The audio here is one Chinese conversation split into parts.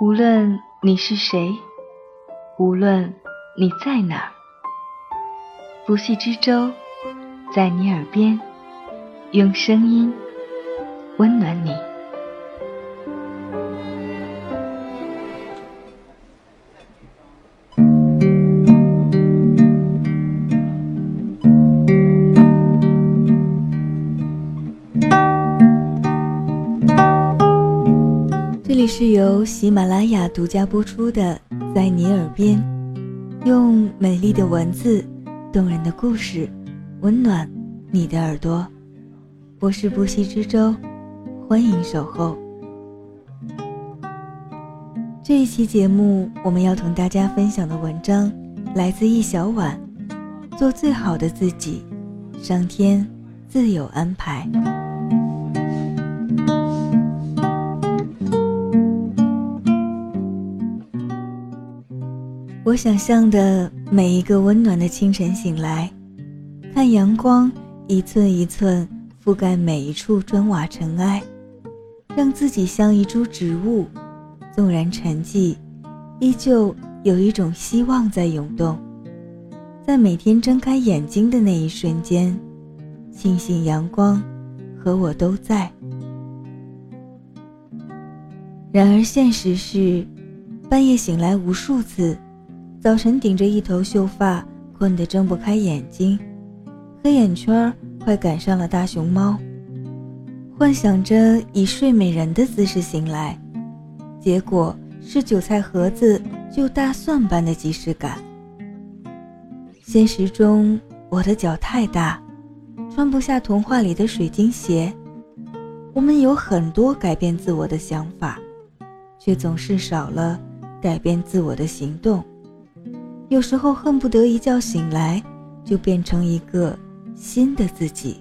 无论你是谁，无论你在哪儿，不系之舟在你耳边，用声音温暖你。是由喜马拉雅独家播出的《在你耳边》，用美丽的文字、动人的故事，温暖你的耳朵。我是不息之舟，欢迎守候。这一期节目，我们要同大家分享的文章来自一小碗，做最好的自己，上天自有安排。我想象的每一个温暖的清晨醒来，看阳光一寸一寸覆盖每一处砖瓦尘埃，让自己像一株植物，纵然沉寂，依旧有一种希望在涌动。在每天睁开眼睛的那一瞬间，庆幸阳光和我都在。然而现实是，半夜醒来无数次。早晨顶着一头秀发，困得睁不开眼睛，黑眼圈快赶上了大熊猫。幻想着以睡美人的姿势醒来，结果是韭菜盒子就大蒜般的即视感。现实中，我的脚太大，穿不下童话里的水晶鞋。我们有很多改变自我的想法，却总是少了改变自我的行动。有时候恨不得一觉醒来就变成一个新的自己。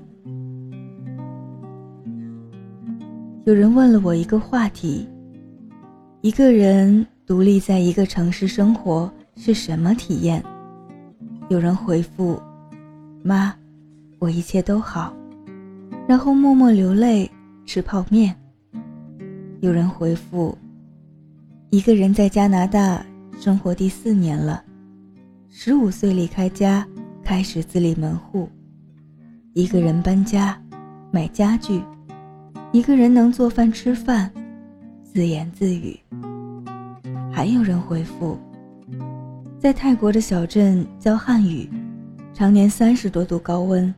有人问了我一个话题：一个人独立在一个城市生活是什么体验？有人回复：“妈，我一切都好。”然后默默流泪吃泡面。有人回复：“一个人在加拿大生活第四年了。”十五岁离开家，开始自立门户，一个人搬家、买家具，一个人能做饭吃饭，自言自语。还有人回复，在泰国的小镇教汉语，常年三十多度高温，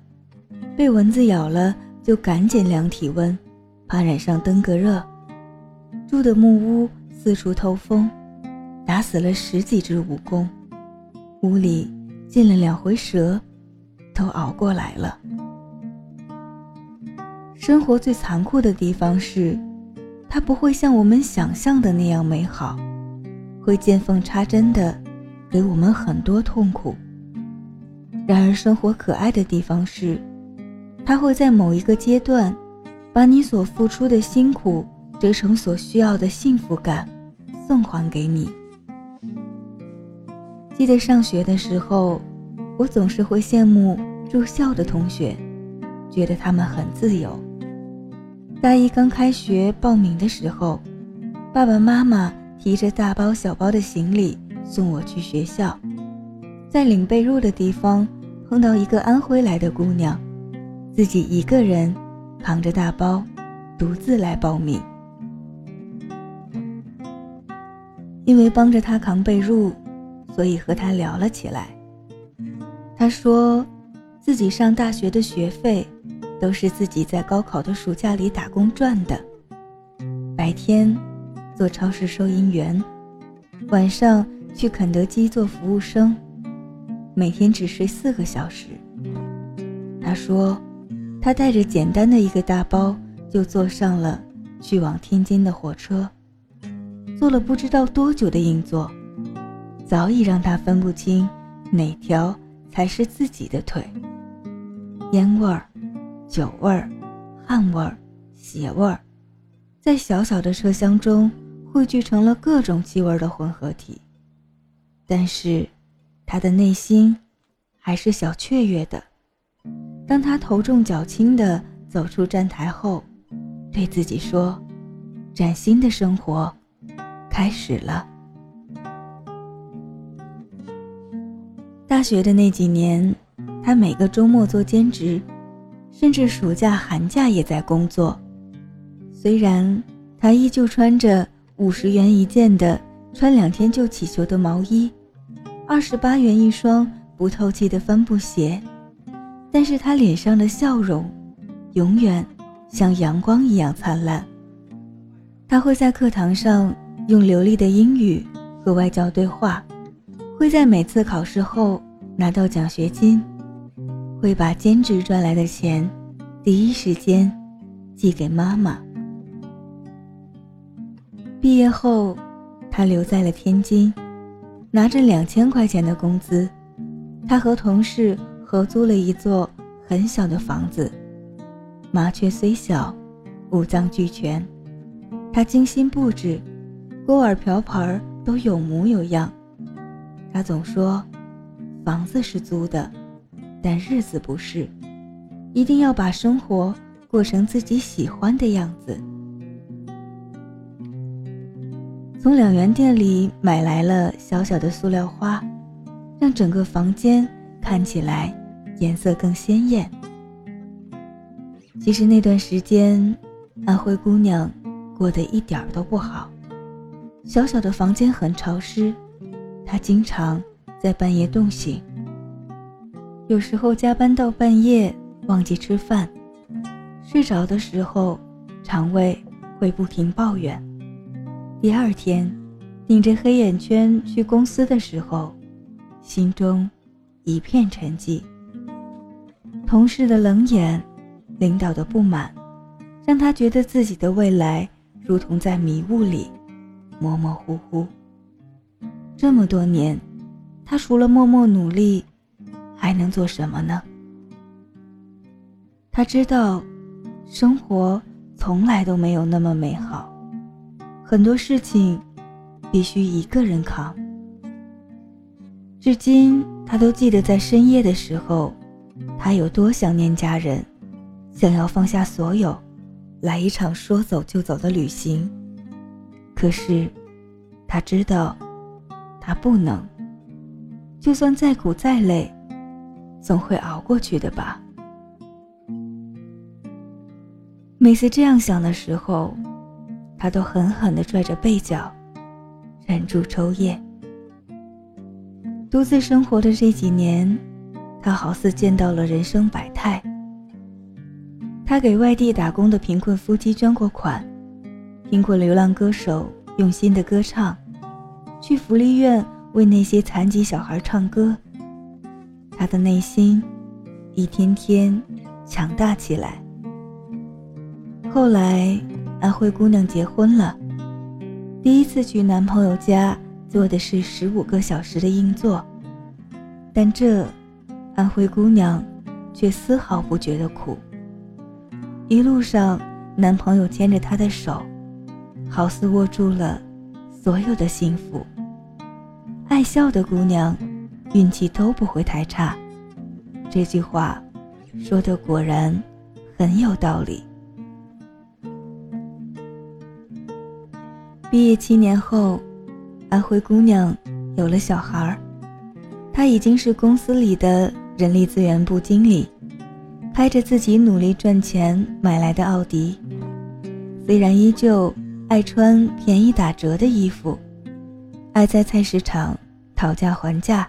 被蚊子咬了就赶紧量体温，怕染上登革热。住的木屋四处透风，打死了十几只蜈蚣。屋里进了两回蛇，都熬过来了。生活最残酷的地方是，它不会像我们想象的那样美好，会见缝插针的给我们很多痛苦。然而，生活可爱的地方是，它会在某一个阶段，把你所付出的辛苦折成所需要的幸福感，送还给你。记得上学的时候，我总是会羡慕住校的同学，觉得他们很自由。大一刚开学报名的时候，爸爸妈妈提着大包小包的行李送我去学校，在领被褥的地方碰到一个安徽来的姑娘，自己一个人扛着大包，独自来报名。因为帮着她扛被褥。所以和他聊了起来。他说，自己上大学的学费都是自己在高考的暑假里打工赚的。白天做超市收银员，晚上去肯德基做服务生，每天只睡四个小时。他说，他带着简单的一个大包就坐上了去往天津的火车，坐了不知道多久的硬座。早已让他分不清哪条才是自己的腿。烟味儿、酒味儿、汗味儿、血味儿，在小小的车厢中汇聚成了各种气味的混合体。但是，他的内心还是小雀跃的。当他头重脚轻地走出站台后，对自己说：“崭新的生活，开始了。大学的那几年，他每个周末做兼职，甚至暑假、寒假也在工作。虽然他依旧穿着五十元一件的、穿两天就起球的毛衣，二十八元一双不透气的帆布鞋，但是他脸上的笑容，永远像阳光一样灿烂。他会在课堂上用流利的英语和外教对话。会在每次考试后拿到奖学金，会把兼职赚来的钱第一时间寄给妈妈。毕业后，他留在了天津，拿着两千块钱的工资，他和同事合租了一座很小的房子。麻雀虽小，五脏俱全，他精心布置，锅碗瓢盆都有模有样。他总说，房子是租的，但日子不是，一定要把生活过成自己喜欢的样子。从两元店里买来了小小的塑料花，让整个房间看起来颜色更鲜艳。其实那段时间，安徽姑娘过得一点儿都不好，小小的房间很潮湿。她经常在半夜冻醒，有时候加班到半夜忘记吃饭，睡着的时候肠胃会不停抱怨。第二天顶着黑眼圈去公司的时候，心中一片沉寂。同事的冷眼，领导的不满，让他觉得自己的未来如同在迷雾里，模模糊糊。这么多年，他除了默默努力，还能做什么呢？他知道，生活从来都没有那么美好，很多事情必须一个人扛。至今，他都记得在深夜的时候，他有多想念家人，想要放下所有，来一场说走就走的旅行。可是，他知道。他不能，就算再苦再累，总会熬过去的吧。每次这样想的时候，他都狠狠地拽着背角，忍住抽噎。独自生活的这几年，他好似见到了人生百态。他给外地打工的贫困夫妻捐过款，听过流浪歌手用心的歌唱。去福利院为那些残疾小孩唱歌，他的内心一天天强大起来。后来，安徽姑娘结婚了，第一次去男朋友家坐的是十五个小时的硬座，但这安徽姑娘却丝毫不觉得苦。一路上，男朋友牵着她的手，好似握住了。所有的幸福，爱笑的姑娘，运气都不会太差。这句话说的果然很有道理。毕业七年后，安徽姑娘有了小孩儿，她已经是公司里的人力资源部经理，开着自己努力赚钱买来的奥迪，虽然依旧。爱穿便宜打折的衣服，爱在菜市场讨价还价，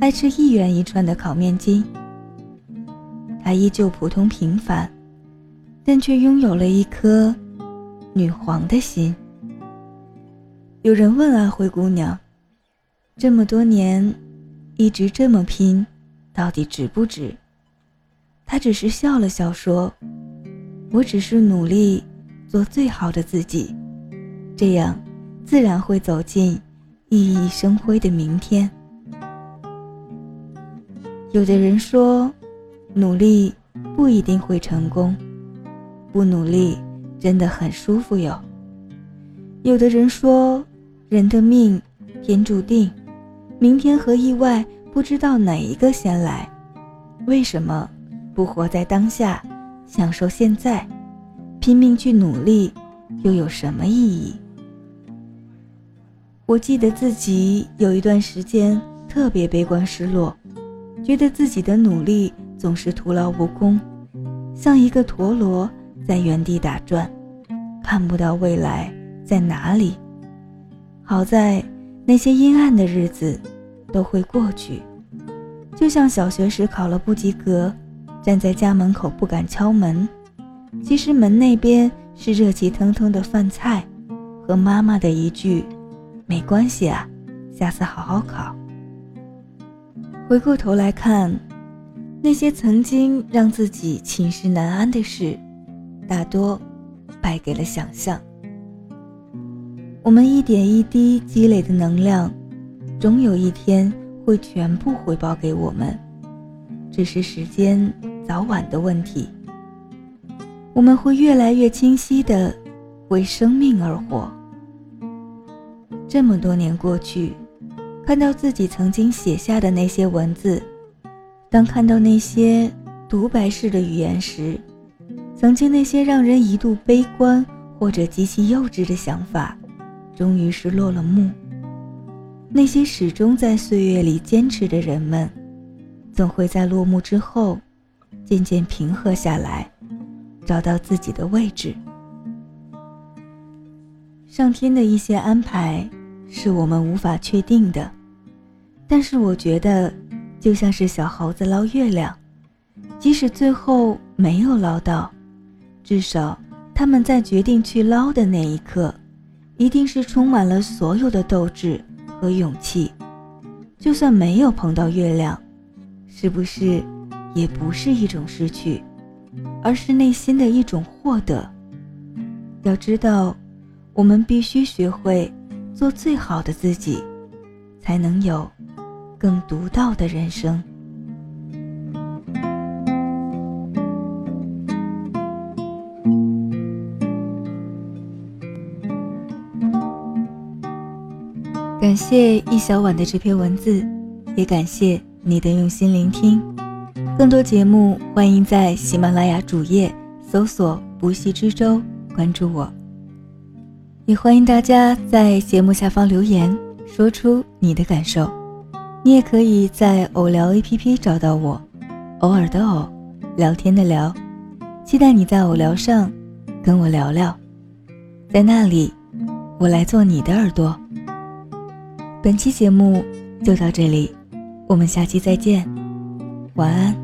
爱吃一元一串的烤面筋。她依旧普通平凡，但却拥有了一颗女皇的心。有人问阿辉姑娘：“这么多年，一直这么拼，到底值不值？”她只是笑了笑说：“我只是努力。”做最好的自己，这样自然会走进熠熠生辉的明天。有的人说，努力不一定会成功，不努力真的很舒服哟。有的人说，人的命天注定，明天和意外不知道哪一个先来，为什么不活在当下，享受现在？拼命去努力，又有什么意义？我记得自己有一段时间特别悲观失落，觉得自己的努力总是徒劳无功，像一个陀螺在原地打转，看不到未来在哪里。好在那些阴暗的日子都会过去，就像小学时考了不及格，站在家门口不敢敲门，其实门那边是热气腾腾的饭菜，和妈妈的一句。没关系啊，下次好好考。回过头来看，那些曾经让自己寝食难安的事，大多败给了想象。我们一点一滴积累的能量，终有一天会全部回报给我们，只是时间早晚的问题。我们会越来越清晰的为生命而活。这么多年过去，看到自己曾经写下的那些文字，当看到那些独白式的语言时，曾经那些让人一度悲观或者极其幼稚的想法，终于是落了幕。那些始终在岁月里坚持的人们，总会在落幕之后，渐渐平和下来，找到自己的位置。上天的一些安排。是我们无法确定的，但是我觉得，就像是小猴子捞月亮，即使最后没有捞到，至少他们在决定去捞的那一刻，一定是充满了所有的斗志和勇气。就算没有碰到月亮，是不是也不是一种失去，而是内心的一种获得？要知道，我们必须学会。做最好的自己，才能有更独到的人生。感谢一小碗的这篇文字，也感谢你的用心聆听。更多节目，欢迎在喜马拉雅主页搜索“不息之舟”，关注我。也欢迎大家在节目下方留言，说出你的感受。你也可以在偶聊 APP 找到我，偶尔的偶，聊天的聊。期待你在偶聊上跟我聊聊，在那里，我来做你的耳朵。本期节目就到这里，我们下期再见，晚安。